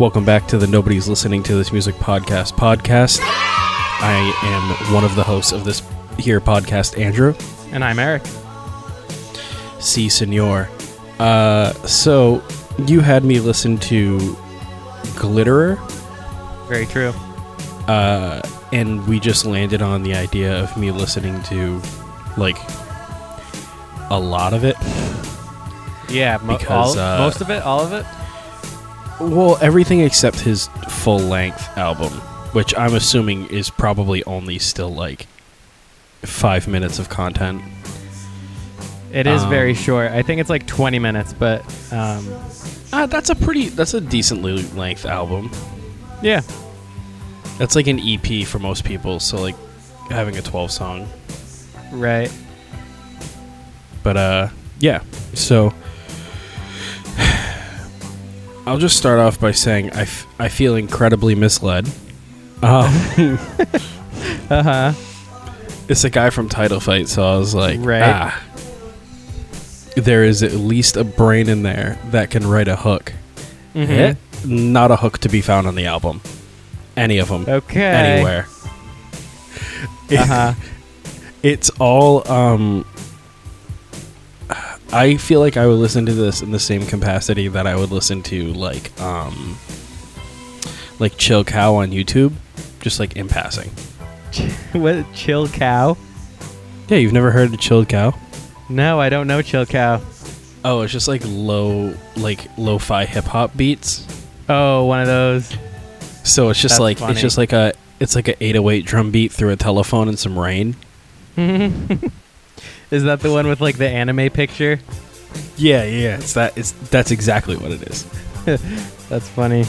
Welcome back to the Nobody's Listening to This Music Podcast podcast. I am one of the hosts of this here podcast, Andrew. And I'm Eric. Si, senor. Uh, so, you had me listen to Glitterer, Very true. uh, and we just landed on the idea of me listening to, like, a lot of it. Yeah, mo- Because, all, uh, most of it, all of it. Well, everything except his full length album, which I'm assuming is probably only still like five minutes of content. It is um, very short. I think it's like 20 minutes, but um, Uh, that's a pretty, that's a decently length album. yeah, That's like an EP for most people, so like having a 12 song. right. But uh, yeah. So I'll just start off by saying I, f- I feel incredibly misled. Um, Uh huh. it's a guy from Title Fight, so I was like, Right. ah, there is at least a brain in there that can write a hook. Mm-hmm. Eh, Not a hook to be found on the album. Any of them. Okay. Anywhere. Uh huh. It's all. um I feel like I would listen to this in the same capacity that I would listen to like um like Chill Cow on YouTube, just like in passing. what? Chill cow? Yeah, you've never heard of Chill Cow? No, I don't know Chill cow. Oh, it's just like low, like lo-fi hip hop beats. Oh, one of those. So it's just That's like funny. it's just like a it's like a 808 drum beat through a telephone and some rain. is that the one with like the anime picture? Yeah, yeah, it's that. It's that's exactly what it is. That's funny.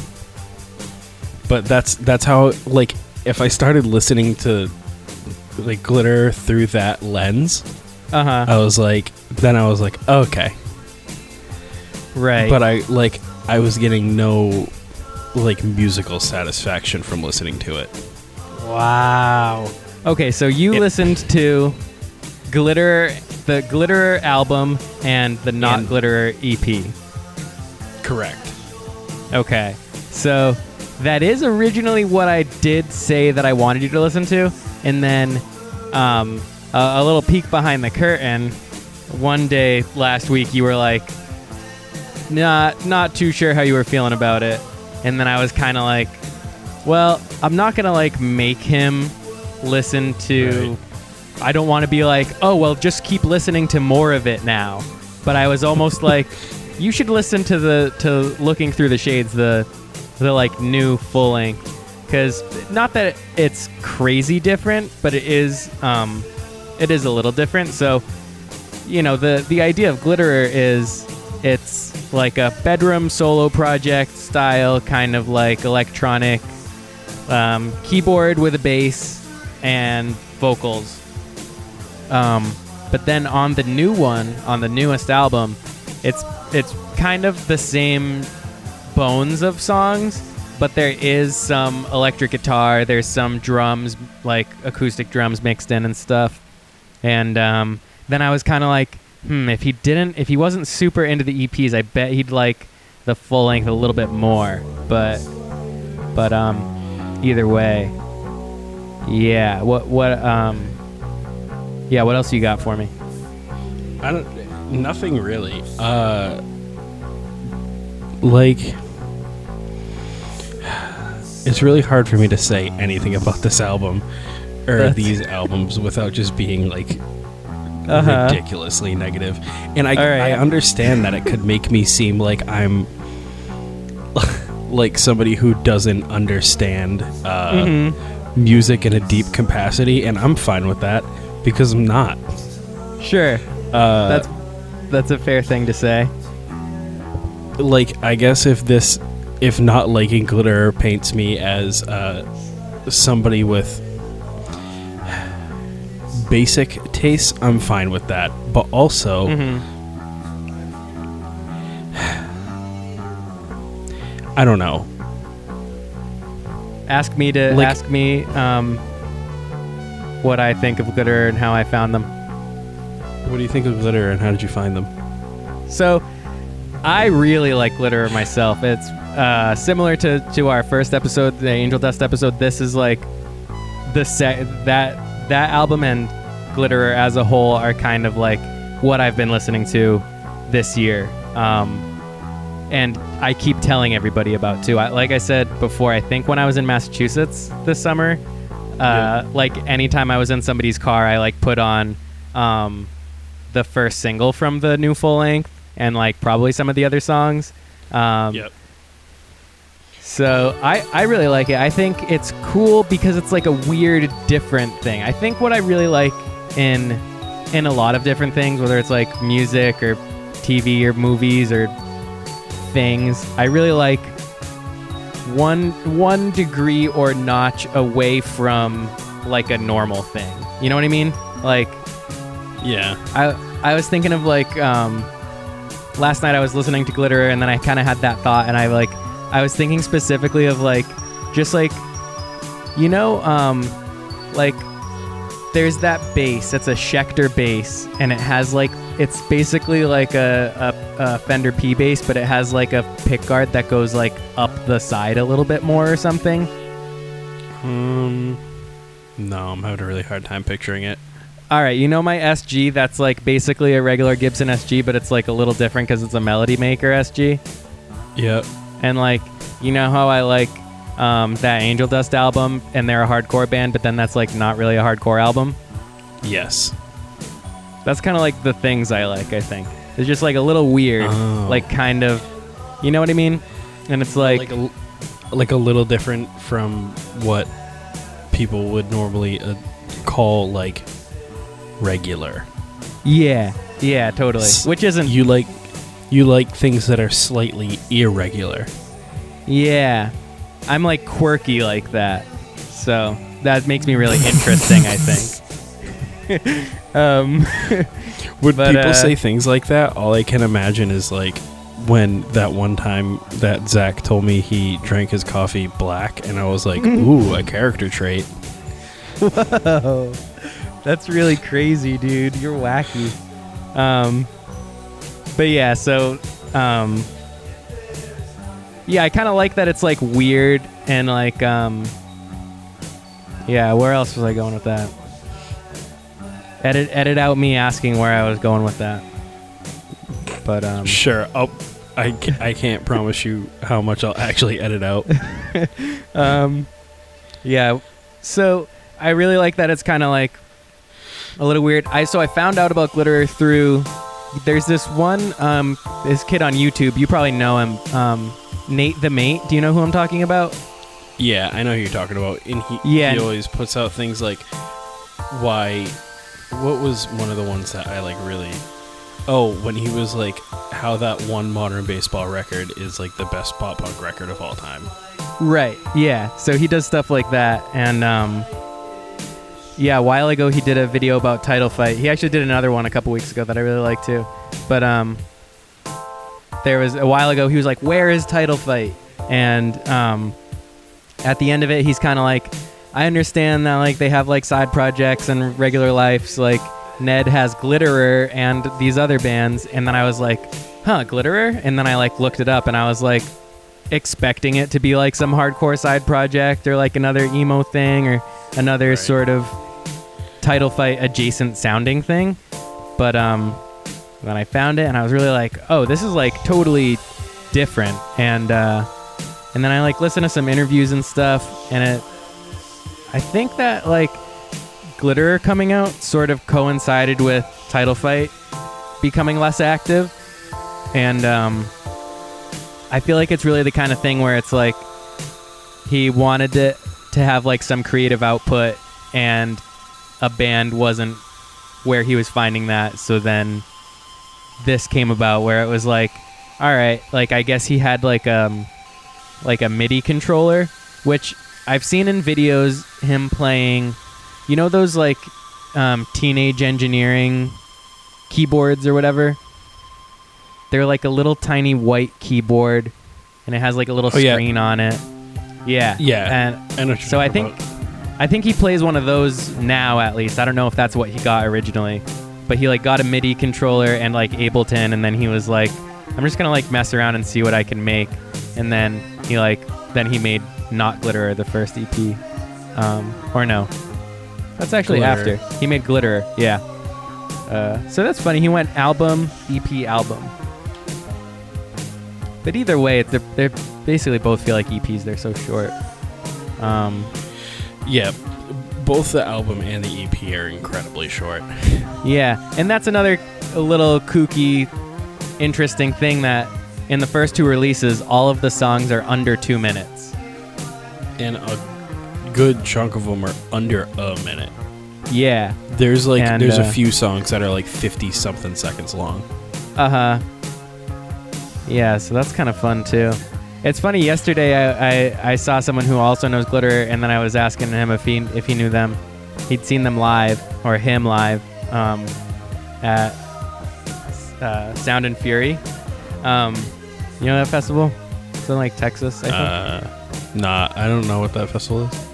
But that's that's how like if I started listening to like glitter through that lens, Uh huh. I was like, then I was like, okay. right. But I like I was getting no like musical satisfaction from listening to it. Wow. Okay, so you It- listened to Glitter, the Glitter album, and the Not And- Glitter EP. Correct. Okay, so that is originally what I did say that I wanted you to listen to, and then um, a, a little peek behind the curtain. One day last week, you were like, not not too sure how you were feeling about it, and then I was kind of like, well, I'm not gonna like make him listen to. Right. I don't want to be like, oh well, just keep listening to more of it now. But I was almost like, you should listen to the to looking through the shades, the the like new full length, because not that it's crazy different, but it is um, it is a little different. So, you know, the the idea of Glitterer is it's like a bedroom solo project style, kind of like electronic um, keyboard with a bass and vocals. Um, but then on the new one, on the newest album, it's it's kind of the same bones of songs, but there is some electric guitar, there's some drums, like acoustic drums mixed in and stuff. And um, then I was kind of like, hmm, if he didn't, if he wasn't super into the EPs, I bet he'd like the full length a little bit more. But but um, either way, yeah. What what um, yeah. What else you got for me? I don't. Nothing really. Uh, like, it's really hard for me to say anything about this album or That's- these albums without just being like Uh-huh. ridiculously negative. And I, right. I understand that it could make me seem like I'm like somebody who doesn't understand uh, Mm-hmm. music in a deep capacity, and I'm fine with that because I'm not. Sure. Uh, That's that's a fair thing to say. like I guess if this if not liking glitter paints me as uh, somebody with basic tastes, I'm fine with that. But also, Mhm. I don't know. Ask me to Like- ask me um, what I think of glitter and how I found them. What do you think of glitter, and how did you find them? So, I really like glitter myself. It's uh, similar to to our first episode, the Angel Dust episode. This is like the set that that album and Glitterer as a whole are kind of like what I've been listening to this year. Um, and I keep telling everybody about too. I, like I said before, I think when I was in Massachusetts this summer, uh, like anytime I was in somebody's car, I like put on um, the first single from the new full length and like probably some of the other songs. Um, Yep. so I, I really like it. I think it's cool because it's like a weird, different thing. I think what I really like in in a lot of different things, whether it's like music or TV or movies or things, I really like one one degree or notch away from like a normal thing. You know what I mean? Like Yeah. I I was thinking of like um, last night I was listening to Glitter and then I kind of had that thought and I like I was thinking specifically of like just like you know um, like there's that bass it's a Schecter bass and it has like it's basically like a, a, a Fender P bass but it has like a pick guard that goes like up the side a little bit more or something Um. No, I'm having a really hard time picturing it. All right, you know my SG that's like basically a regular Gibson SG, but it's like a little different because it's a Melody Maker SG. Yep. And like, you know how I like um, that Angel Dust album, and they're a hardcore band, but then that's like not really a hardcore album. Yes. That's kind of like the things I like. I think it's just like a little weird, Oh. like kind of, you know what I mean? And it's like, Like a, like a little different from what people would normally uh, call like regular. yeah, yeah, totally. S- Which isn't, You like you like things that are slightly irregular. yeah, I'm like quirky like that, so that makes me really interesting. I think. um. Would But, people uh, say things like that? All I can imagine is like when that one time that Zach told me he drank his coffee black, and I was like, "Ooh, a character trait." Whoa, that's really crazy, dude. You're wacky. Um, but yeah, so um, yeah, I kind of like that. It's like weird and like um, yeah. Where else was I going with that? Edit edit out me asking where I was going with that. But um, Sure, I'll, I ca- I can't promise you how much I'll actually edit out. um, yeah. So I really like that. It's kind of like a little weird. I so I found out about glitter through. There's this one um, this kid on YouTube. You probably know him, um, Nate the Mate. Do you know who I'm talking about? Yeah, I know who you're talking about. And he Yeah. he always puts out things like why what was one of the ones that I like really Oh, when he was like how that one modern baseball record is like the best pop punk record of all time. Right. Yeah. So he does stuff like that, and um, yeah, a while ago he did a video about title fight. He actually did another one a couple weeks ago that I really like too. But um, there was a while ago he was like, "Where is title fight?" And um, at the end of it, he's kind of like, "I understand that like they have like side projects and regular lives. Like Ned has Glitterer and these other bands." And then I was like, "Huh, Glitterer?" And then I like looked it up, and I was like expecting it to be like some hardcore side project or like another emo thing or another Right. sort of title fight adjacent sounding thing. But um then I found it and I was really like, "Oh, this is like totally different." And uh and then I like listened to some interviews and stuff and it I think that like Glitterer coming out sort of coincided with Title Fight becoming less active. And um I feel like it's really the kind of thing where it's like he wanted to to have like some creative output and a band wasn't where he was finding that so then this came about where it was like all right like I guess he had like um like a MIDI controller which I've seen in videos him playing you know those like um, teenage engineering keyboards or whatever they're like a little tiny white keyboard, and it has like a little Oh, yeah. screen on it. Yeah, Yeah. And I so I think, about. I think he plays one of those now. At least I don't know if that's what he got originally, but he like got a MIDI controller and like Ableton, and then he was like, I'm just gonna like mess around and see what I can make. and then he like then he made Not Glitterer the first EP, um, or no, that's actually Glitterer. after he made Glitterer. Yeah. Uh, so that's funny. He went album, EP, album. But either way, they're, they're basically both feel like EPs. They're so short. Um, Yeah, both the album and the EP are incredibly short. Yeah, and that's another little kooky, interesting thing that in the first two releases, all of the songs are under two minutes. And a good chunk of them are under a minute. Yeah. There's like And, there's uh, a few songs that are like 50 something seconds long. Uh huh. Yeah, so that's kind of fun too. It's funny. Yesterday, I, I, I saw someone who also knows Glitter, and then I was asking him if he if he knew them. He'd seen them live or him live um, at uh, Sound and Fury. Um, you know that festival? It's in like Texas, I think. Uh, nah, I don't know what that festival is.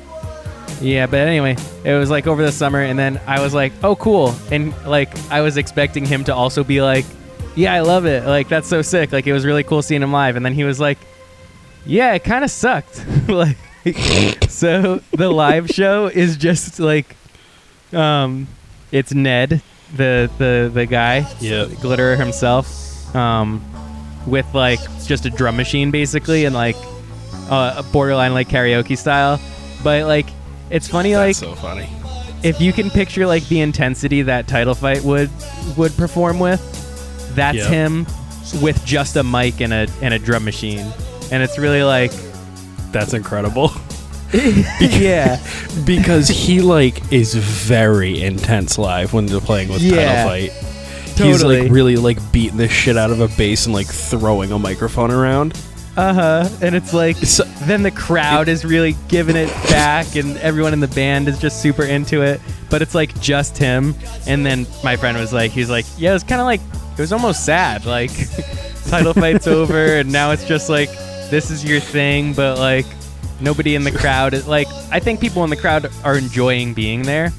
Yeah, but anyway, it was like over the summer, and then I was like, "Oh, cool!" And like, I was expecting him to also be like, "Yeah, I love it. Like, that's so sick. Like, it was really cool seeing him live." And then he was like, "Yeah, it kind of sucked." like, so the live show is just like, um, it's Ned, the the the guy, Yeah. Glitterer himself, um, with like just a drum machine basically, and like uh, a borderline like karaoke style. But like, it's funny That's like so funny. if you can picture like the intensity that title fight would would perform with, that's Yep. him with just a mic and a and a drum machine, and it's really like That's incredible. yeah because he like is very intense live when they're playing with Yeah. Title Fight. He's Totally. like really like beating the shit out of a bass and like throwing a microphone around. uh huh, and it's like So, then the crowd is really giving it back and everyone in the band is just super into it but it's like just him and then my friend was like he's like yeah it's kind of like it was almost sad like title fight's over and now it's just like this is your thing but like nobody in the crowd is like i think people in the crowd are enjoying being there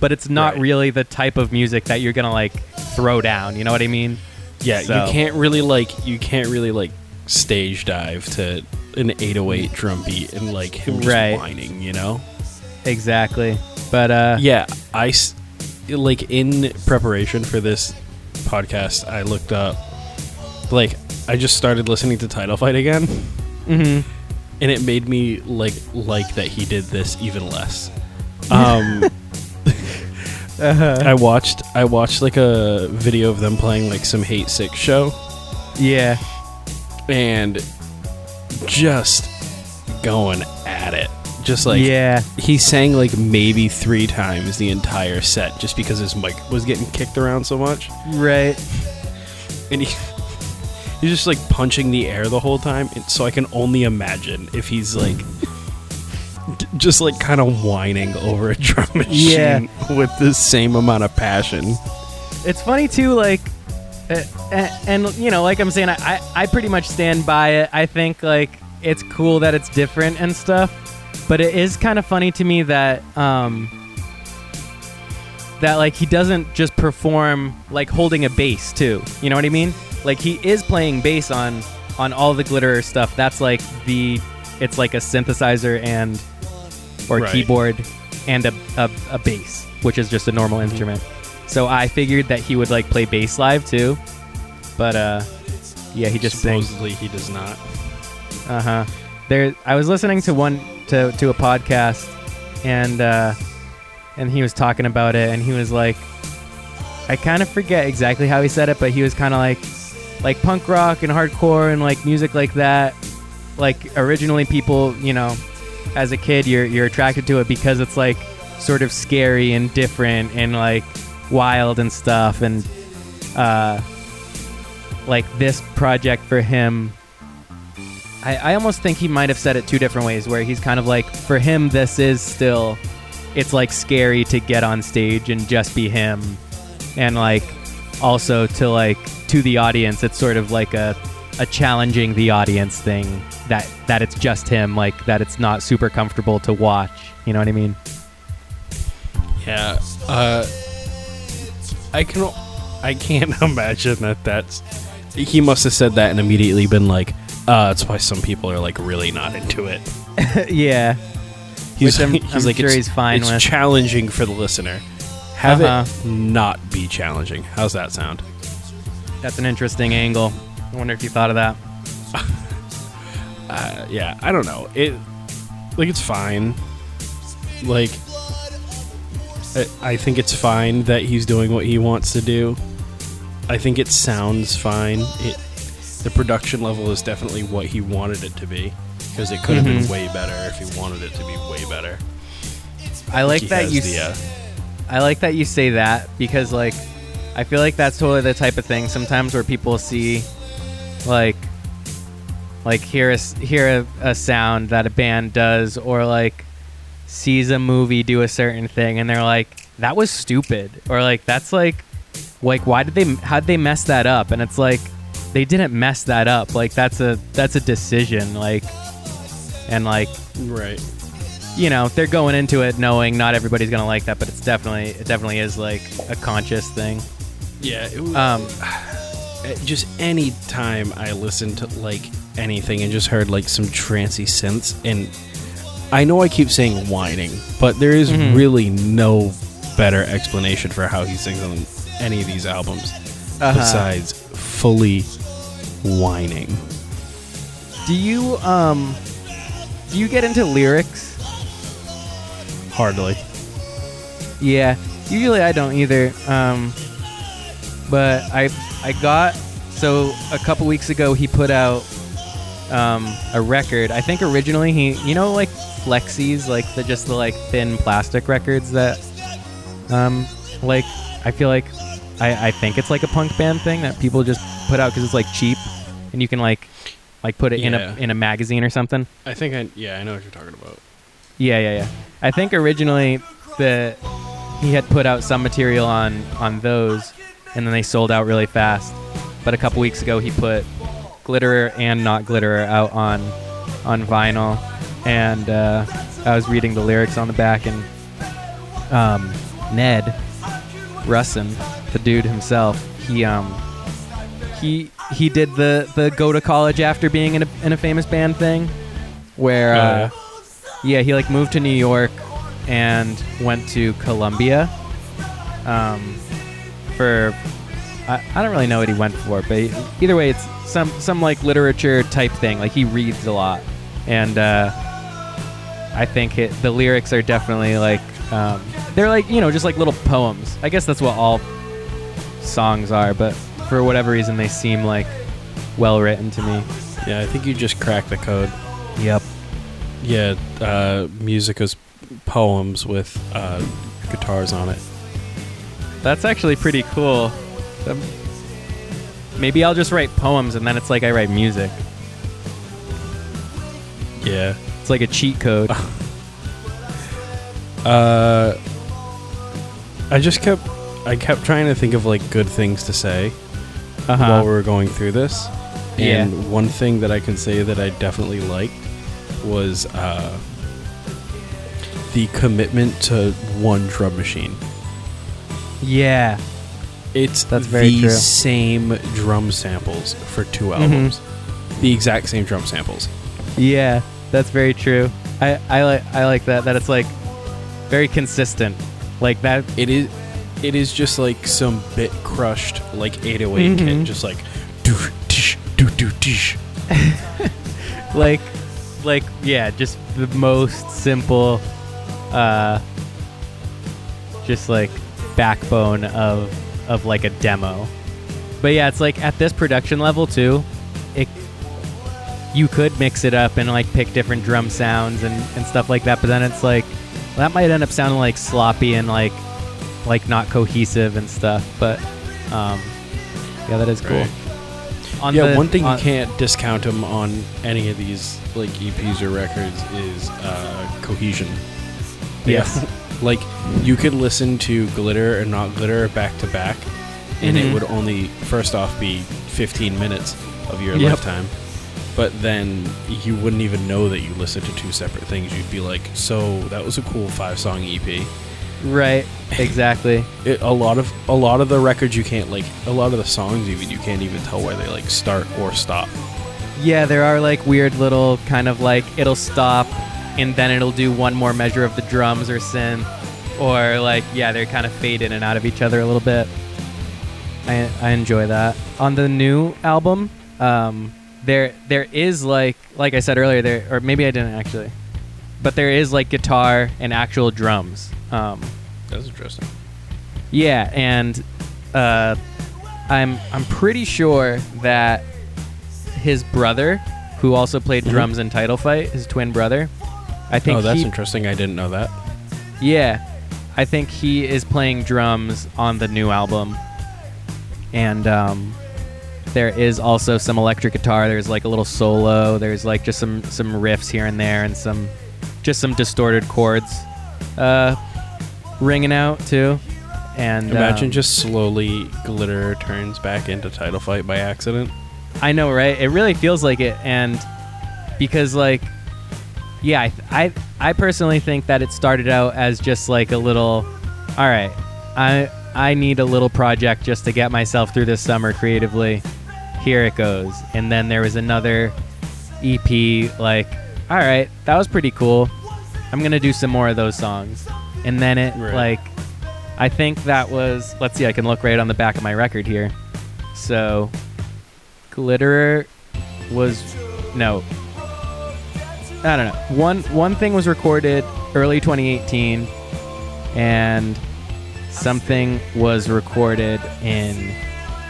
but it's not Right. really the type of music that you're gonna like throw down you know what i mean yeah, So- you can't really like you can't really like stage dive to an 808 drum beat and like him just Right. whining, you know? exactly but uh Yeah, I like in preparation for this podcast, I looked up like I just started listening to Title Fight again, mhm. and it made me like like that he did this even less. Um, uh-huh. I watched I watched like a video of them playing like some Hate Six show, yeah. And just going at it, just like yeah. he sang like maybe three times the entire set just because his mic was getting kicked around so much. right. And he he's just like punching the air the whole time and so i can only imagine if he's like just like kind of whining over a drum machine Yeah. with the same amount of passion. It's funny too like uh, and, and you know like i'm saying I, I i pretty much stand by it. I think like it's cool that it's different and stuff but it is kind of funny to me that um that like he doesn't just perform like holding a bass too. You know what i mean? Like he is playing bass on on all the glitter stuff. That's like the it's like a synthesizer and or Right. keyboard and a, a, a bass which is just a normal instrument so i figured that he would like play bass live too but uh yeah he just sings supposedly he does not uh huh. There, I was listening to one to to a podcast, and uh, and he was talking about it, and he was like, I kind of forget exactly how he said it, but he was kind of like, like punk rock and hardcore and like music like that. Like originally, people, you know, as a kid, you're you're attracted to it because it's like sort of scary and different and like wild and stuff, and uh, like this project for him I, I almost think he might have said it two different ways where he's kind of like for him this is still it's like scary to get on stage and just be him. And like also to like to the audience it's sort of like a a challenging the audience thing that that it's just him like that it's not super comfortable to watch you know what i mean yeah uh i can i can't imagine that that's he must have said that and immediately been like Uh, that's why some people are like really not into it. yeah. He's, I'm- he's I'm like sure it's, he's fine it's with. challenging for the listener. Have Uh-huh. it not be challenging. How's that sound? That's an interesting angle. I wonder if you thought of that. Uh, yeah, I don't know. It like it's fine. Like I, I think it's fine that he's doing what he wants to do. I think it sounds fine. It the production level is definitely what he wanted it to be because it could have Mhm. been way better if he wanted it to be way better. I like He that you. the, uh, I like that you say that because like I feel like that's totally the type of thing sometimes where people see like like hear a hear a, a sound that a band does or like sees a movie do a certain thing and they're like that was stupid. Or like that's like like why did they how'd they mess that up? And it's like they didn't mess that up. Like that's a that's a decision like and like right. you know they're going into it knowing not everybody's gonna like that but it's definitely it definitely is like a conscious thing. Yeah, it was, um just any time I listened to like anything and just heard like some trancy synths and I know I keep saying whining, but there is Mhm. really no better explanation for how he sings on any of these albums uh-huh. besides fully whining. do you um do you get into lyrics Hardly. yeah usually i don't either um but i i got so a couple weeks ago he put out um a record i think originally he you know like flexis like the just the like thin plastic records that um like i feel like i i think it's like a punk band thing that people just put out because it's like cheap and you can like like put it in Yeah. a in a magazine or something I think I yeah, I know what you're talking about. yeah, yeah, yeah. I think originally the he had put out some material on on those, and then they sold out really fast. But a couple weeks ago, he put Glitterer and Not Glitterer out on on vinyl, and uh, I was reading the lyrics on the back, and um, Ned Russin, the dude himself, he um he he did the the go to college after being in a in a famous band thing, where. Oh, uh, yeah. yeah, he like moved to New York and went to Columbia um, for I, I don't really know what he went for, but either way, it's some some like literature type thing. Like he reads a lot, and uh, I think it, the lyrics are definitely like um, they're like you know just like little poems. I guess that's what all songs are, but for whatever reason, they seem like well written to me. Yeah, I think you just cracked the code. Yep. Yeah, uh, music is poems with uh, guitars on it. That's actually pretty cool. Um, maybe I'll just write poems and then it's like I write music. Yeah. It's like a cheat code. Uh, I just kept, I kept trying to think of like good things to say while we Uh-huh. were going through this. Yeah. And one thing that I can say that I definitely liked was uh, the commitment to one drum machine. Yeah. It's That's very the true. same drum samples for two Mm-hmm. albums. The exact same drum samples. Yeah. That's very true. I, I like I like that that it's like very consistent. Like that It is it is just like some bit crushed like 808 Mhm. kit just like do tish do do tish. like like yeah, just the most simple uh just like backbone of of like a demo. But yeah, it's like at this production level too, it you could mix it up and like pick different drum sounds and, and stuff like that, but then it's like that might end up sounding like sloppy and like like not cohesive and stuff. But um yeah, that is cool. Right. On yeah, the- one thing on- you can't discount them on any of these like EPs or records is uh, cohesion. Yes. like you could listen to Glitter and Not Glitter back to back, and Mhm. it would only first off be 15 minutes of your Yep. lifetime. But then you wouldn't even know that you listened to two separate things. You'd be like, "So that was a cool five-song EP." Right. Exactly. It, a lot of a lot of the records you can't like a lot of the songs even you can't even tell where they like start or stop. Yeah, there are like weird little kind of like it'll stop and then it'll do one more measure of the drums or synth or like yeah, they're kind of fade in and out of each other a little bit. I I enjoy that. On the new album, um there there is like like I said earlier there or maybe I didn't actually. But there is like guitar and actual drums. Um That's interesting. yeah, and uh, I'm I'm pretty sure that his brother, who also played Mhm. drums in Title Fight, his twin brother, I think Oh, that's he, interesting. I didn't know that. yeah, I think he is playing drums on the new album, and um, there is also some electric guitar. There's like a little solo. There's like just some some riffs here and there, and some just some distorted chords uh, ringing out too. And Imagine um, just slowly glitter turns back into title fight by accident. I know, right? It really feels like it, and because like, yeah, I, I I personally think that it started out as just like a little, all right, I I need a little project just to get myself through this summer creatively. Here it goes, and then there was another EP. Like, all right, that was pretty cool. I'm gonna do some more of those songs, and then it Right. like, I think that was. Let's see, I can look right on the back of my record here. So Glitterer was no. I don't know. One one thing was recorded early 2018 and something was recorded in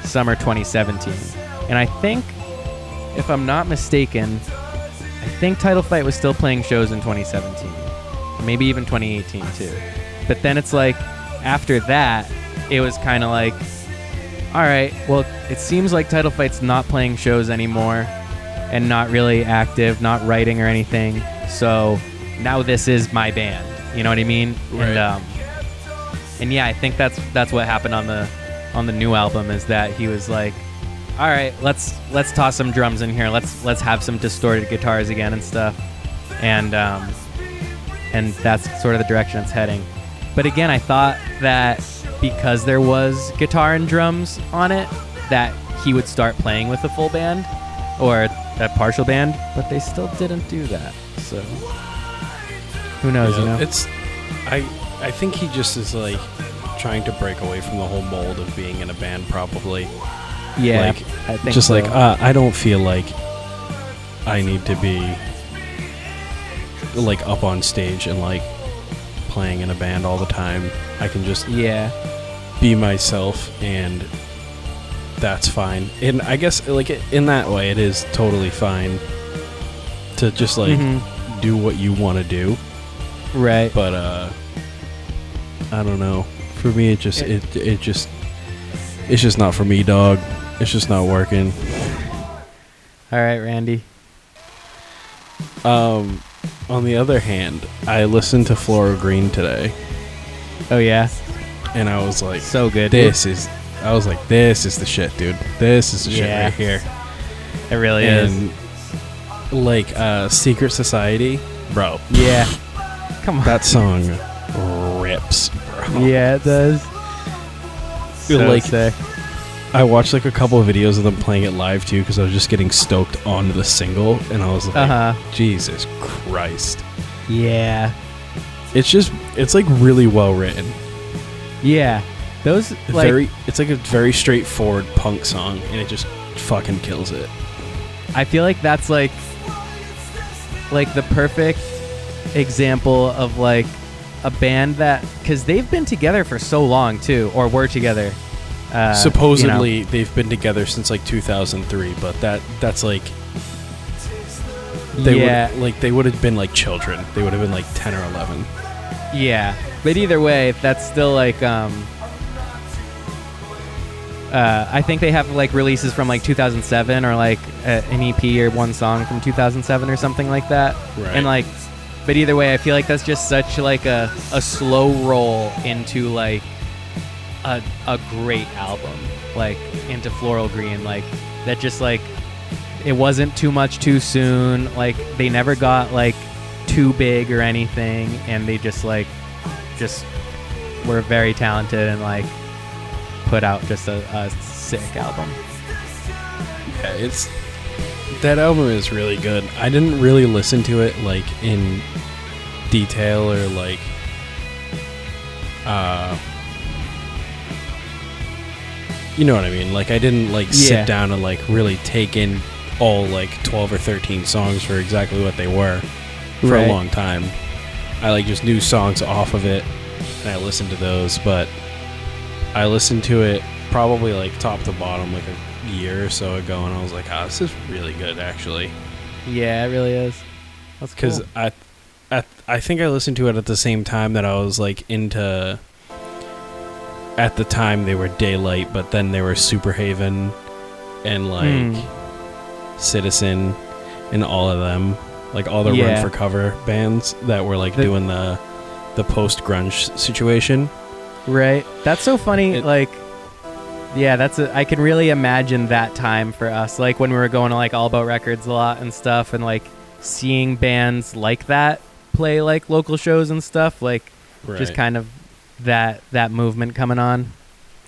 summer 2017. And I think if I'm not mistaken, I think Title Fight was still playing shows in 2017. Maybe even 2018 too. But then it's like after that, it was kind of like all right, well, it seems like Title Fight's not playing shows anymore and not really active, not writing or anything. So now this is my band. You know what I mean? Right. And um, and yeah, I think that's that's what happened on the on the new album is that he was like, all right, let's let's toss some drums in here. Let's let's have some distorted guitars again and stuff. And um, and that's sort of the direction it's heading. But again, I thought that because there was guitar and drums on it, that he would start playing with a full band or a partial band, but they still didn't do that. So who knows, you know? It's I I think he just is like trying to break away from the whole mold of being in a band probably. yeah, like, I think just so. like uh, I don't feel like I need to be like up on stage and like playing in a band all the time. I can just yeah, be myself and that's fine. And I guess like in that way it is totally fine to just like Mhm. do what you want to do. right. But uh I don't know. For me it just It- it it just it's just not for me, dog. It's just not working. All right, Randy. Um on the other hand, I listened to Floral Green today Oh yeah, and I was like so good. this is I was like this is the shit, dude. This is the shit right here. it really is. and like uh Secret Society, bro. Yeah, come on. That song rips, bro. yeah, it does. Feel So like sick. I watched like a couple of videos of them playing it live too because I was just getting stoked onto the single and I was like, Uh huh. Jesus Christ. Yeah. It's just it's like really well written. Yeah. Those like very it's like a very straightforward punk song and it just fucking kills it. I feel like that's like like the perfect example of like a band that because they've been together for so long too, or were together. Uh, Supposedly you they've been together since like 2003, but that that's like they yeah, would like they would have been like children. They would have been like 10 or 11. yeah. But either way, that's still like um. Uh, I think they have like releases from like 2007 or like uh, an EP or one song from 2007 or something like that. Right. And like, but either way, I feel like that's just such like a, a slow roll into like a, a great album, like into Floral Green, like that just like it wasn't too much too soon. Like they never got like too big or anything, and they just like just were very talented and like put out just a, a sick album. Yeah, it's That album is really good. I didn't really listen to it like in detail or like uh you know what I mean? Like I didn't like Yeah. sit down and like really take in all like 12 or 13 songs for exactly what they were for Right. a long time. I like just knew songs off of it and I listened to those, but I listened to it probably like top to bottom like a year or so ago and I was like, "Ah, this is really good actually." Yeah, it really is. That's cool. because I, at I think I listened to it at the same time that I was like into. At the time, they were Daylight, but then they were Superheaven, and like Hmm. Citizen, and all of them, like all the Yeah. Run for Cover bands that were like The- doing the, the post grunge situation. Right. That's so funny. It- like, yeah, that's a, I can really imagine that time for us. Like when we were going to like All About Records a lot and stuff, and like seeing bands like that play like local shows and stuff. Like just kind of that that movement coming on.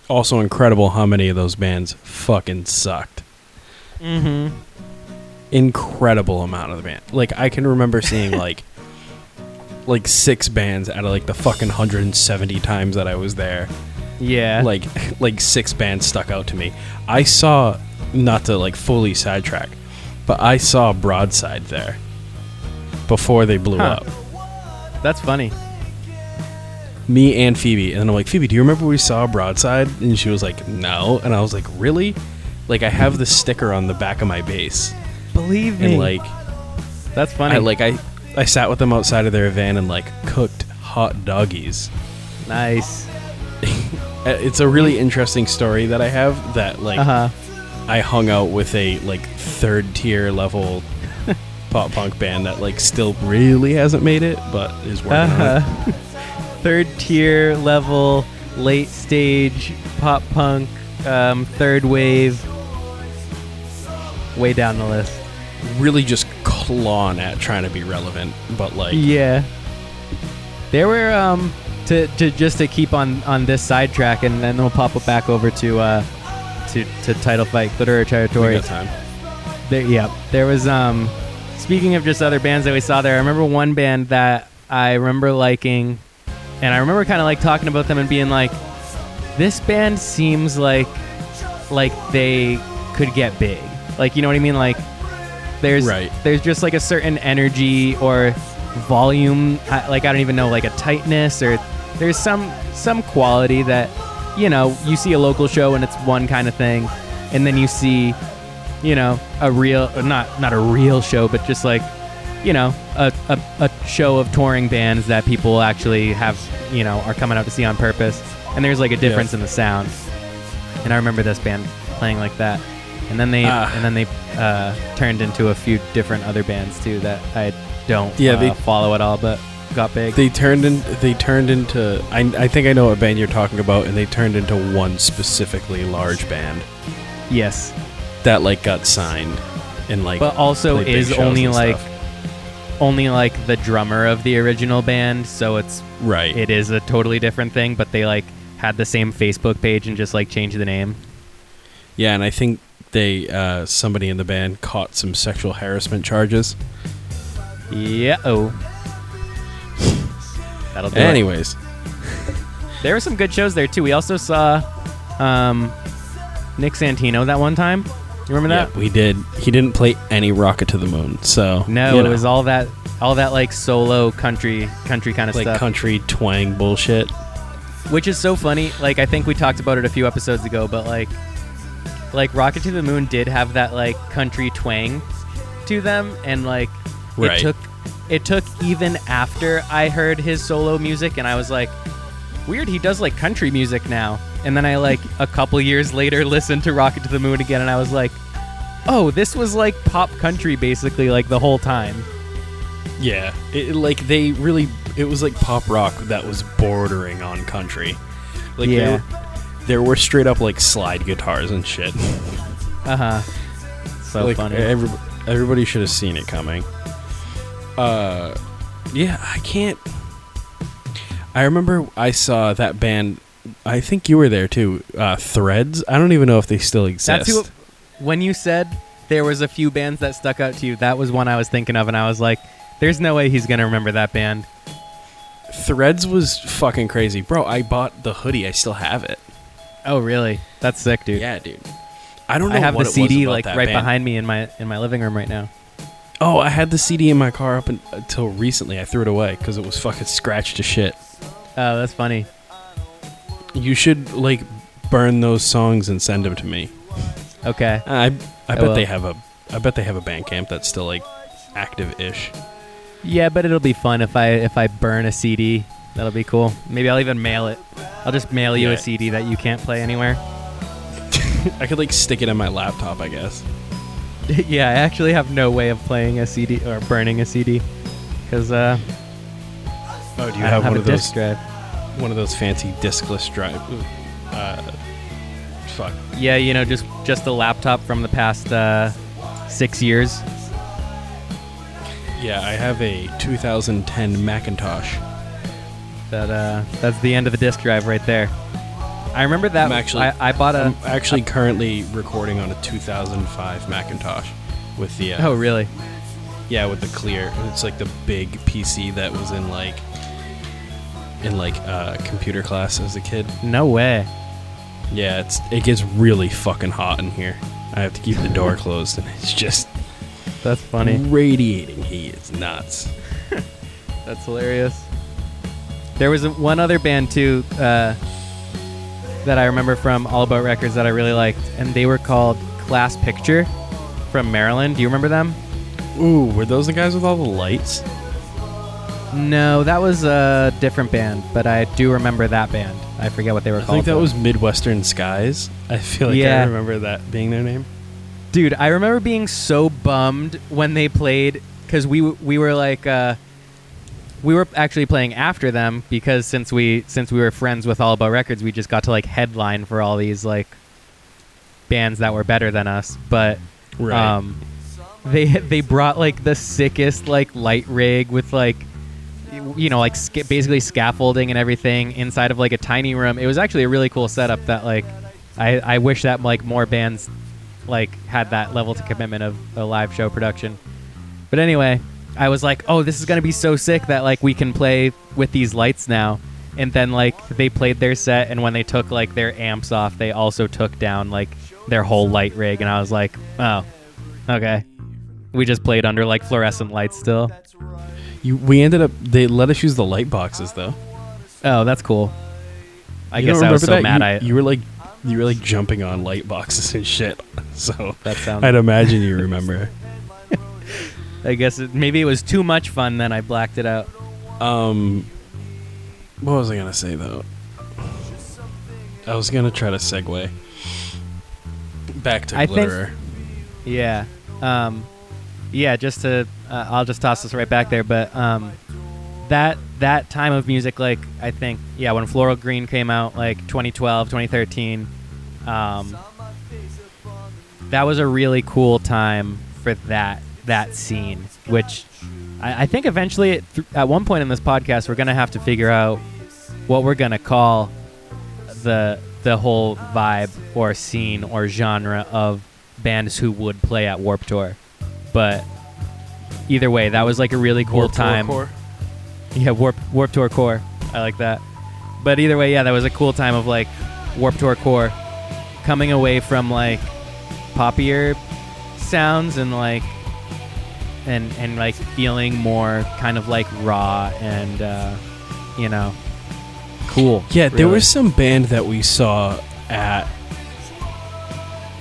also incredible how many of those bands fucking sucked. Mm-hmm. incredible amount of the band. Like I can remember seeing like like six bands out of like the fucking 170 times that I was there. Yeah. Like like six bands stuck out to me. I saw not to like fully sidetrack, but I saw Broadside there before they blew Huh. up. that's funny. Me and Phoebe, and then I'm like, Phoebe, do you remember we saw Broadside? And she was like, No, and I was like, Really? Like I have the sticker on the back of my bass, Believe me. and like that's funny. I like I I sat with them outside of their van and like cooked hot doggies. nice. Uh, It's a really interesting story that I have that like Uh huh. I hung out with a like third tier level pop punk band that like still really hasn't made it but is working on it. Uh-huh. third tier level, late stage pop punk, um, third wave, way down the list. Really just clawing at trying to be relevant, but like Yeah, there were um to, to just to keep on on this sidetrack, and then we'll pop it back over to uh to to title fight we territory. got time. There, yeah, there was. Um, speaking of just other bands that we saw there, I remember one band that I remember liking, and I remember kind of like talking about them and being like, "This band seems like like they could get big." Like, you know what I mean? Like, there's Right. there's just like a certain energy or volume. Like, I don't even know, like a tightness or there's some some quality that you know you see a local show and it's one kind of thing, and then you see you know, a real uh, not not a real show, but just like you know, a, a, a show of touring bands that people actually have, you know, are coming out to see on purpose. And there's like a difference in the sound. And I remember this band playing like that. And then they Ah. and then they uh, turned into a few different other bands too that I don't Yeah, uh, they- follow at all, but got big. They turned in they turned into I, I think I know what band you're talking about and they turned into one specifically large band yes, that like got signed and like but also is only like stuff. only like the drummer of the original band, so it's right it is a totally different thing, but they like had the same Facebook page and just like changed the name. Yeah, and I think they uh, somebody in the band caught some sexual harassment charges. Yeah. Oh. That'll do. Anyways, There were some good shows there too. We also saw um, Nick Santino that one time. You remember yeah, that? we did. He didn't play any "Rocket to the Moon," so No, you it know, was all that all that like solo country country kind of stuff. like stuff. country twang bullshit. Which is so funny. Like I think we talked about it a few episodes ago, but like like Rocket to the Moon did have that like country twang to them and like Right. it took it took even after I heard his solo music and I was like weird he does like country music now. And then I like a couple years later listened to Rocket to the Moon again and I was like oh, this was like pop country basically like the whole time. Yeah, it, like they really. It was like pop rock that was bordering on country. Like Yeah. There, were straight up like slide guitars and shit. Uh-huh. So like funny. every, everybody should have seen it coming. Uh, yeah, I can't. I remember I saw that band. I think you were there too. Uh, Threads. I don't even know if they still exist. That's who. When you said there was a few bands that stuck out to you. That was one I was thinking of, and I was like, "There's no way he's gonna remember that band." Threads was fucking crazy, bro. I bought the hoodie. I still have it. Oh, really? That's sick, dude. Yeah, dude. I don't know. I have what the CD like right band. behind me in my in my living room right now. Oh, I had the CD in my car up un- uh, until recently. I threw it away because it was fucking scratched to shit. Oh, that's funny. You should like burn those songs and send them to me. Okay. I I I bet will. they have a I bet they have a Bandcamp that's still like active-ish. Yeah, but it'll be fun if I if I burn a CD. That'll be cool. Maybe I'll even mail it. I'll just mail you Yeah. a CD that you can't play anywhere. I could like stick it in my laptop, I guess. yeah, I actually have no way of playing a CD or burning a CD because uh, Oh, do you I have, have one of those drive. one of those fancy diskless drive? Uh, fuck. Yeah, you know, just just a laptop from the past uh, six years. Yeah, I have a 2010 Macintosh. That uh, that's the end of the disk drive right there. I remember that. I'm actually- I, I bought a. I'm actually currently recording on a 2005 Macintosh with the uh, oh, really? yeah with the clear. It's like the big PC that was in like in like uh, computer class as a kid. No way. Yeah, it's it gets really fucking hot in here. I have to keep the door closed, and it's just That's funny. radiating heat. It's nuts. That's hilarious. There was one other band too uh, that I remember from All About Records that I really liked, and they were called Class Picture from Maryland. Do you remember them? Ooh, were those the guys with all the lights? No, that was a different band, but I do remember that band. I forget what they were I called. I think that though. was Midwestern Skies. I feel like Yeah. I remember that being their name. Dude, I remember being so bummed when they played because we we were like uh, we were actually playing after them because since we since we were friends with All About Records, we just got to like headline for all these like bands that were better than us. But Right. um, they they brought like the sickest like light rig with like you know like sca- basically scaffolding and everything inside of like a tiny room. It was actually a really cool setup that like I I wish that like more bands like had that level to commitment of a live show production. But anyway, I was like, "Oh, this is going to be so sick that like we can play with these lights now." And then like they played their set and when they took like their amps off, they also took down like their whole light rig and I was like, "Oh, okay." We just played under like fluorescent lights still. you, we ended up. They let us use the light boxes though. Oh, that's cool. I You guess I was so that? mad You, I you were like, you were like jumping on light boxes and shit. So that sounds I'd imagine you remember. I guess it, maybe it was too much fun then I blacked it out. Um, what was I gonna say though? I was gonna try to segue back to I think- Yeah. Um, yeah, just to uh, I'll just toss this right back there, but um, that that time of music like I think yeah, when Floral Green came out like 2012, 2013, um, that was a really cool time for that that scene, which I, I think eventually it, th- at one point in this podcast we're gonna have to figure out what we're gonna call the the whole vibe or scene or genre of bands who would play at Warped Tour. But either way, that was like a really cool Warped Tour time. Core. Yeah, Warp Warped Tour Core. I like that. But either way, yeah, that was a cool time of like Warped Tour Core coming away from like poppier sounds and like and and like feeling more kind of like raw and uh, you know cool. Yeah, there was some band that we saw at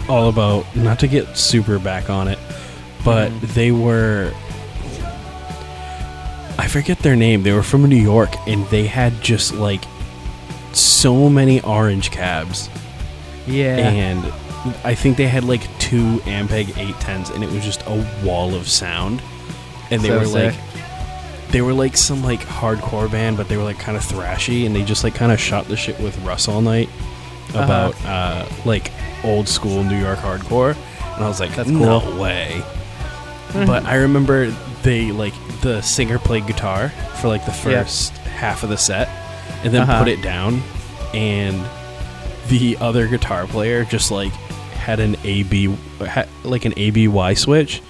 All About, not to get super back on it, but Mhm. they were. I forget their name. They were from New York, and they had just like so many orange cabs, yeah. and I think they had like two Ampeg 810s, and it was just a wall of sound. And they So were like, they were like some like hardcore band, but they were like kind of thrashy, and they just like kind of shot the shit with Russ all night Uh-huh. about uh, like old school New York hardcore, and I was like, That's no cool. way. but I remember they like the singer played guitar for like the Yeah. first half of the set, and then Uh-huh. put it down, and the other guitar player just like had an AB, ha, like an ABY switch,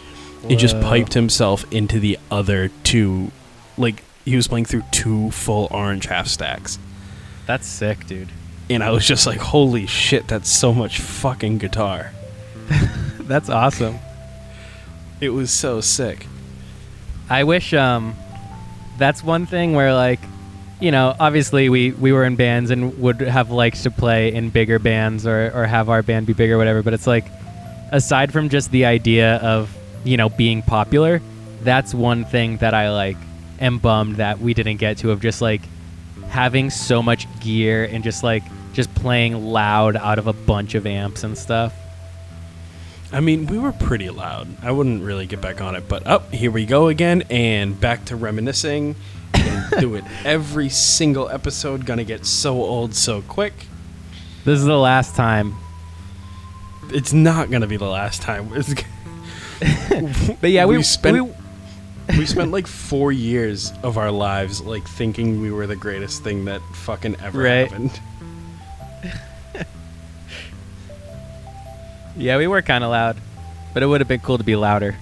and just piped himself into the other two. Like he was playing through two full orange half stacks, That's sick, dude. and I was just like, "Holy shit, that's so much fucking guitar!" That's awesome. It was so sick. I wish um that's one thing where like you know, obviously we we were in bands and would have liked to play in bigger bands or or have our band be bigger or whatever, but it's like aside from just the idea of, you know, being popular, that's one thing that I like am bummed that we didn't get to of just like having so much gear and just like just playing loud out of a bunch of amps and stuff. I mean, we were pretty loud. I wouldn't really get back on it, but up here we go again, and back to reminiscing. And do it every single episode. Gonna get so old so quick. This is the last time. It's not gonna be the last time. But yeah, we, We spent- we we spent like four years of our lives like thinking we were the greatest thing that fucking ever Right. happened. Yeah, we were kind of loud, but it would have been cool to be louder.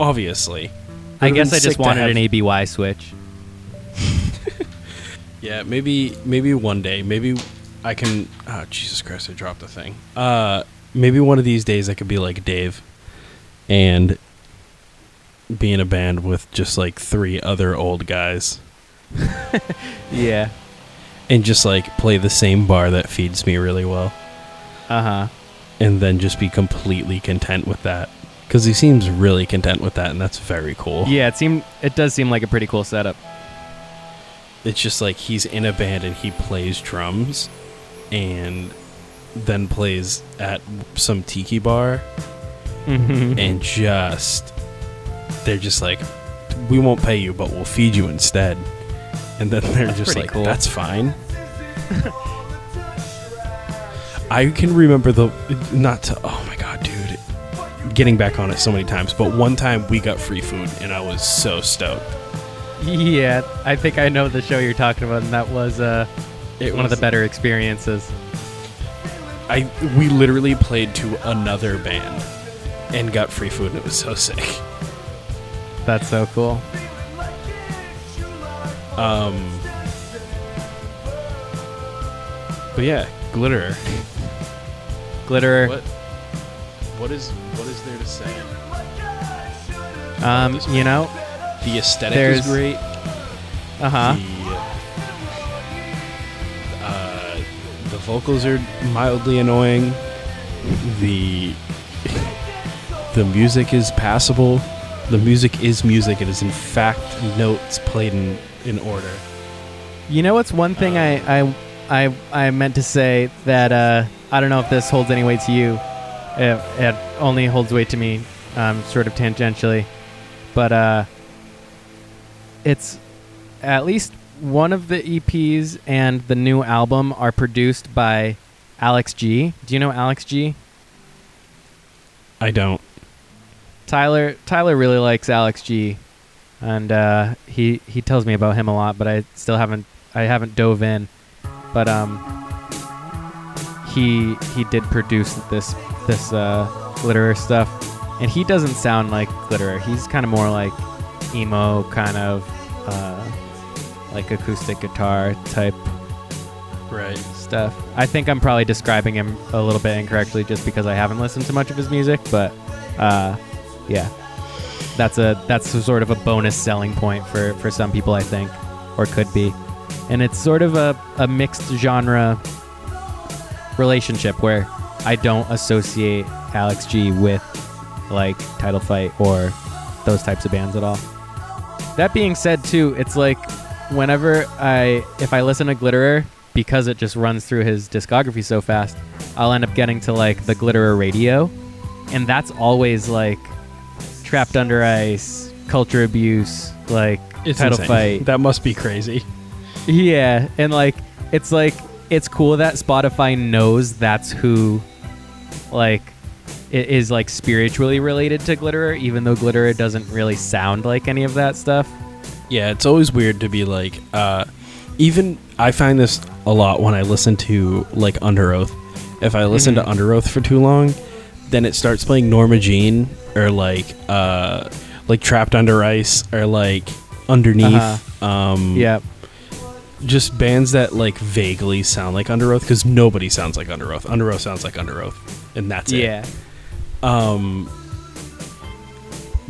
Obviously. I guess I just wanted an ABY switch. Yeah, maybe maybe one day. Maybe I can. Oh Jesus Christ! I dropped the thing. Uh, maybe one of these days I could be like Dave, and be in a band with just like three other old guys, Yeah. and just like play the same bar that feeds me really well, Uh huh. and then just be completely content with that. Because he seems really content with that, and that's very cool. Yeah, it seemed it does seem like a pretty cool setup. It's just like he's in a band and he plays drums and then plays at some tiki bar Mm-hmm. and just they're just like we won't pay you but we'll feed you instead. And then they're That's just like cool. that's fine. I can remember the not to oh my god dude getting back on it so many times but one time we got free food and I was so stoked. yeah, I think I know the show you're talking about, and that was uh, It one of the better experiences. I we literally played to another band and got free food and it was so sick. That's so cool. Um But yeah, glitter. Glitterer. What what is what is there to say? Um, you know. The aesthetic There's- is great. Uh huh. The uh, the vocals are mildly annoying. The the music is passable. The music is music. It is in fact notes played in, in order. You know what's one thing I, I I I meant to say that uh, I don't know if this holds any weight to you. It, it only holds weight to me, um, sort of tangentially, but uh, it's at least one of the EPs and the new album are produced by Alex G. Do you know Alex G? I don't. Tyler Tyler really likes Alex G, and uh, he he tells me about him a lot, but I still haven't I haven't dove in. But um, he he did produce this this uh, glitterer stuff, and he doesn't sound like glitterer. He's kind of more like emo, kind of uh, like acoustic guitar type Right. stuff. I think I'm probably describing him a little bit incorrectly just because I haven't listened to much of his music, but uh, yeah, that's a that's sort of a bonus selling point for for some people, I think, or could be, and it's sort of a, a mixed genre relationship where I don't associate Alex G with like Title Fight or those types of bands at all. That being said, too, it's like whenever I if I listen to Glitterer because it just runs through his discography so fast, I'll end up getting to like the Glitterer radio, and that's always like trapped under ice, culture abuse, like It's title insane. fight. That must be crazy. Yeah, and like it's like it's cool that Spotify knows that's who like it is like spiritually related to Glitterer, even though Glitterer doesn't really sound like any of that stuff. Yeah, it's always weird to be like, uh, even I find this a lot when I listen to like Underoath, if I listen Mhm. to Underoath for too long, then it starts playing Norma Jean or like uh like Trapped Under Ice or like Underneath. Uh-huh. Um, Yeah. just bands that like vaguely sound like Underoath because nobody sounds like Underoath. Under Oath sounds like Underoath, and that's it. Yeah. Um,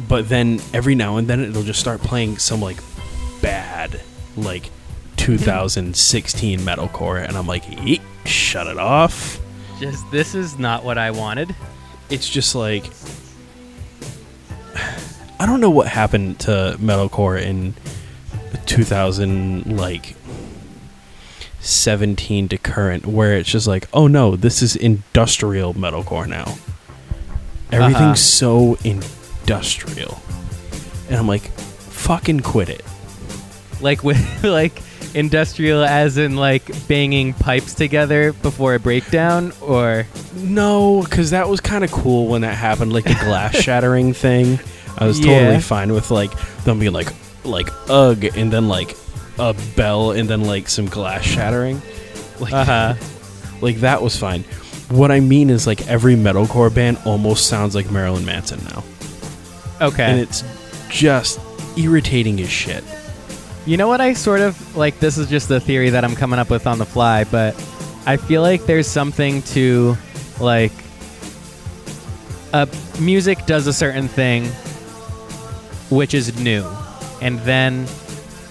but then every now and then it'll just start playing some like bad like 2016 metalcore, and I'm like, "Yeet, shut it off. Just this is not what I wanted. It's just like I don't know what happened to metalcore in 2000 like 17 to current where it's just like oh no this is industrial metalcore now. Everything's Uh-huh. so industrial. And i'm like fucking quit it. Like with like industrial as in like banging pipes together before a breakdown or? No because that was kind of cool when that happened like the glass shattering thing. I was Yeah. totally fine with like them being like like ugh and then like a bell and then like some glass shattering like uh-huh. Like that was fine. What I mean is like every metalcore band almost sounds like Marilyn Manson now. Okay. And it's just irritating as shit. You know what I sort of like this is just a theory that I'm coming up with on the fly, but I feel like there's something to like uh, music does a certain thing which is new and then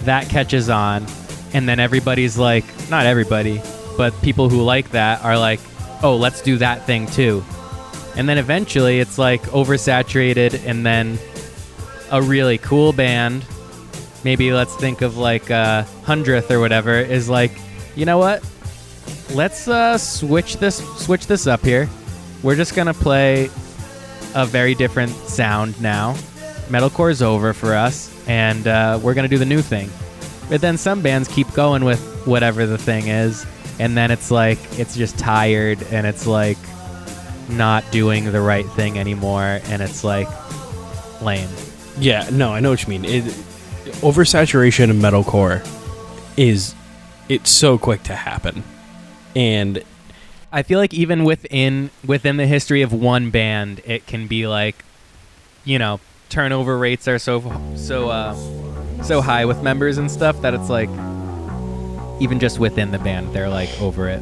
that catches on and then everybody's like not everybody but people who like that are like oh let's do that thing too. And then eventually it's like oversaturated and then a really cool band maybe let's think of like uh, hundredth or whatever is like you know what? Let's uh, switch this switch this up here. We're just gonna play a very different sound now. Metalcore is over for us and uh, we're gonna do the new thing but then some bands keep going with whatever the thing is and then it's like it's just tired and it's like not doing the right thing anymore and it's like lame Yeah, no, I know what you mean. It, oversaturation of metalcore is it's so quick to happen. And I feel like even within within the history of one band, it can be like, you know, turnover rates are so so uh, so high with members and stuff that it's like, even just within the band, they're like over it.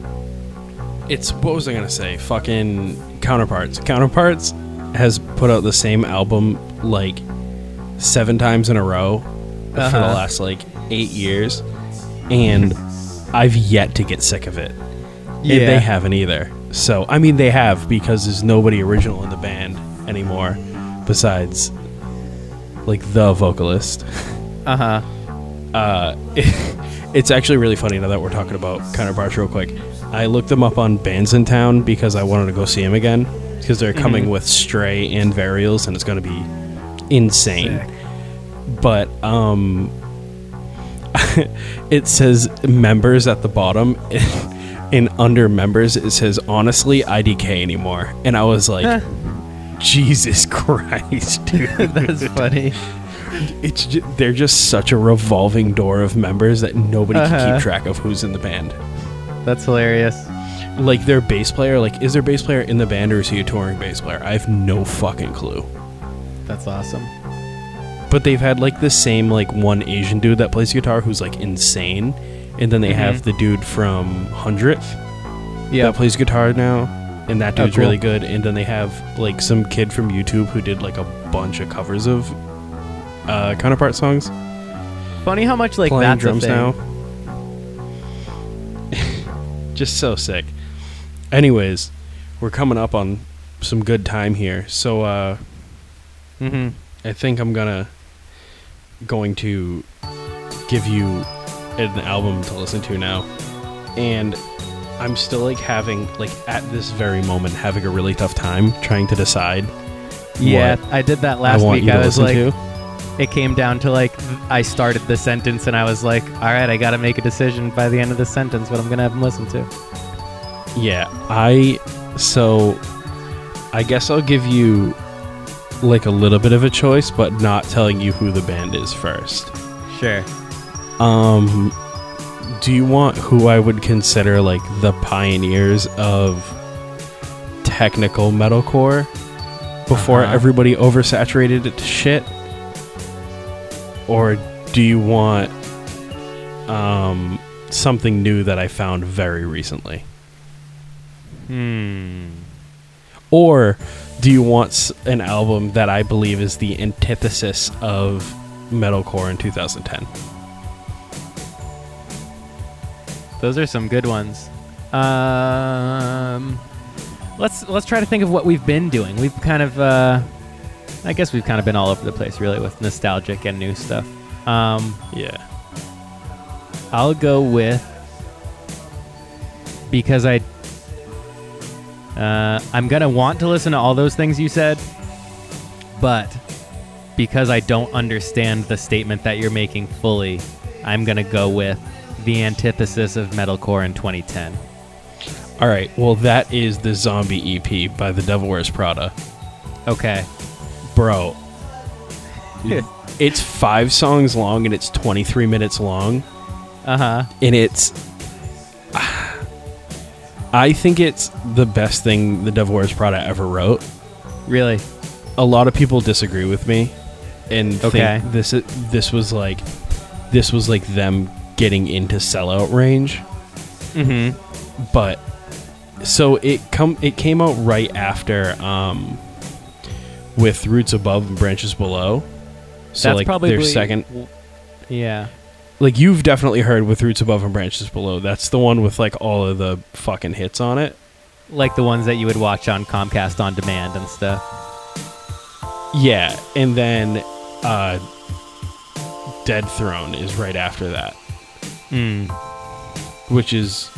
it's what was I gonna say? Fucking counterparts. Counterparts has put out the same album like seven times in a row for the Uh-huh. last like eight years, and I've yet to get sick of it. And they haven't either. So I mean, they have because there's nobody original in the band anymore, besides like the vocalist. Uh huh. Uh, it's actually really funny now that we're talking about counterparts real quick. I looked them up on Bandsintown because I wanted to go see them again because they're coming Mhm. with Stray and Varials and it's going to be insane. But um, it says members at the bottom. And under members, it says honestly IDK anymore, and I was like, Jesus Christ, dude! That's funny. it's ju- they're just such a revolving door of members that nobody can Uh-huh. keep track of who's in the band. That's hilarious. Like their bass player, like is their bass player in the band or is he a touring bass player? I have no fucking clue. That's awesome. But they've had like the same like one Asian dude that plays guitar who's like insane, and then they have Mhm. the dude from Hundredth Yeah. that plays guitar now, and that Oh, dude's cool. really good. And then they have like some kid from YouTube who did like a bunch of covers of uh, counterpart songs. Funny how much like playing that's drums now. Just so sick. Anyways, we're coming up on some good time here. So uh Mm-hmm. I think I'm gonna going to give you an album to listen to now. And I'm still like having like at this very moment having a really tough time trying to decide Yeah, I did that last want week. I was like, to. it came down to like I started the sentence and I was like, all right, I got to make a decision by the end of the sentence what I'm gonna have them listen to. Yeah, I so I guess I'll give you like a little bit of a choice, but not telling you who the band is first. Sure. Um, do you want who I would consider like the pioneers of technical metalcore before Uh-huh. everybody oversaturated it to shit? Or do you want um, something new that I found very recently? Hmm. Or do you want an album that I believe is the antithesis of metalcore in 2010? Those are some good ones. Um, let's let's try to think of what we've been doing. We've kind of, uh, I guess we've kind of been all over the place, really, with nostalgic and new stuff. Um, Yeah. I'll go with because I uh, I'm gonna want to listen to all those things you said, but because I don't understand the statement that you're making fully, I'm gonna go with the antithesis of metalcore in 2010. All right. Well, that is the Zombie EP by The Devil Wears Prada. Okay. Bro. it's five songs long and it's 23 minutes long. Uh huh. And it's. I think it's the best thing The Devil Wears Prada ever wrote. Really? A lot of people disagree with me and Okay. think this this was like this was like them getting into sellout range. Mm-hmm. but so it come it came out right after um with roots above and branches below so That's like probably their second Yeah. like you've definitely heard with roots above and branches below that's the one with like all of the fucking hits on it Like the ones that you would watch on Comcast on demand and stuff. yeah and then uh dead throne is right after that Hmm. which is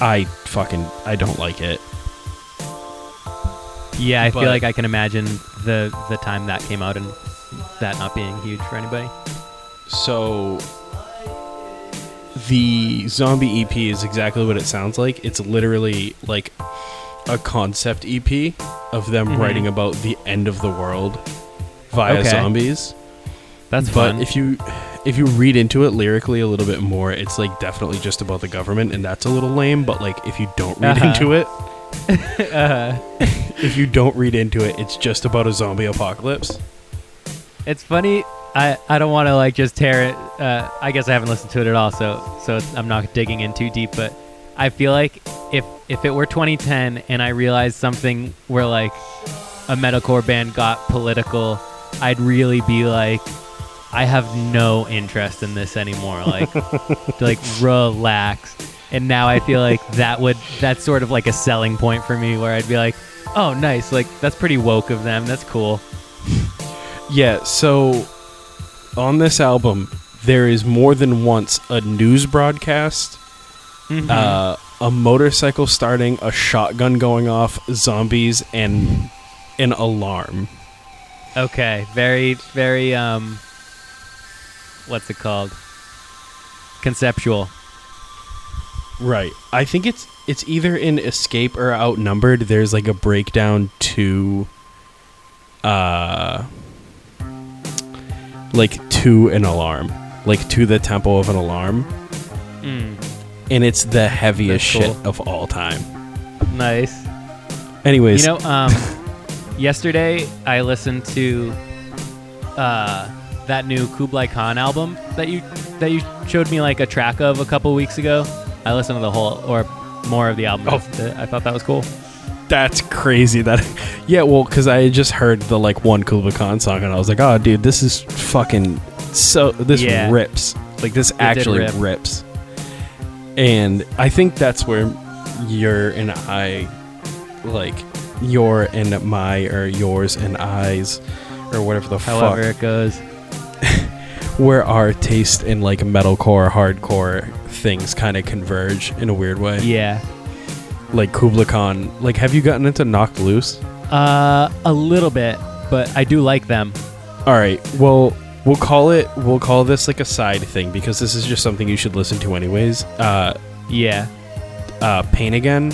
i fucking i don't like it Yeah, I But- feel like I can imagine the the time that came out and that not being huge for anybody. So the zombie EP is exactly what it sounds like. It's literally like a concept EP of them Mhm. writing about the end of the world via Okay. zombies. That's but fun. if you if you read into it lyrically a little bit more, it's like definitely just about the government and that's a little lame, but like if you don't read Uh-huh. into it, uh, if you don't read into it, it's just about a zombie apocalypse. it's funny. I, I don't want to like just tear it. Uh, I guess I haven't listened to it at all, so so it's, I'm not digging in too deep. But I feel like if if it were 2010 and I realized something where like a metalcore band got political, I'd really be like, I have no interest in this anymore. Like, like relax. And now I feel like that would that's sort of like a selling point for me, where I'd be like, oh, nice. Like that's pretty woke of them. That's cool. Yeah, so on this album, there is more than once a news broadcast, Mhm. uh, a motorcycle starting, a shotgun going off, zombies, and an alarm. Okay, very, very, um, what's it called? Conceptual. Right. I think it's it's either in Escape or Outnumbered. There's like a breakdown to, uh, like to an alarm, like to the tempo of an alarm, Mm, and it's the heaviest cool. shit of all time. nice. Anyways, You know, um, yesterday I listened to uh, that new Kublai Khan album that you that you showed me like a track of a couple weeks ago. I listened to the whole or more of the album. Oh. I thought that was cool. That's crazy. That yeah, well, because I just heard the like one Kublai Khan song, and I was like, oh, dude, this is fucking so. This Yeah. rips. Like this did actually rip. rips. And I think that's where your and I, like your and my or yours and I's, or whatever the However fuck, it goes. where our taste in like metalcore, hardcore things kind of converge in a weird way. Yeah. Like Kublai Khan. Like, have you gotten into Knocked Loose? Uh, a little bit, but I do like them. All right. Well, we'll call it. We'll call this like a side thing because this is just something you should listen to anyways. Uh, Yeah. uh, Pain Again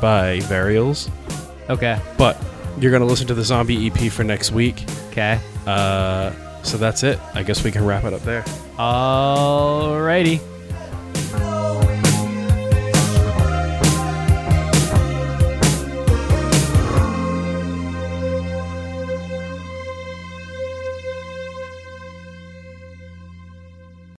by Varials. Okay. But you're gonna listen to the Zombie EP for next week. Okay. Uh, so that's it. I guess we can wrap it up there. Alrighty.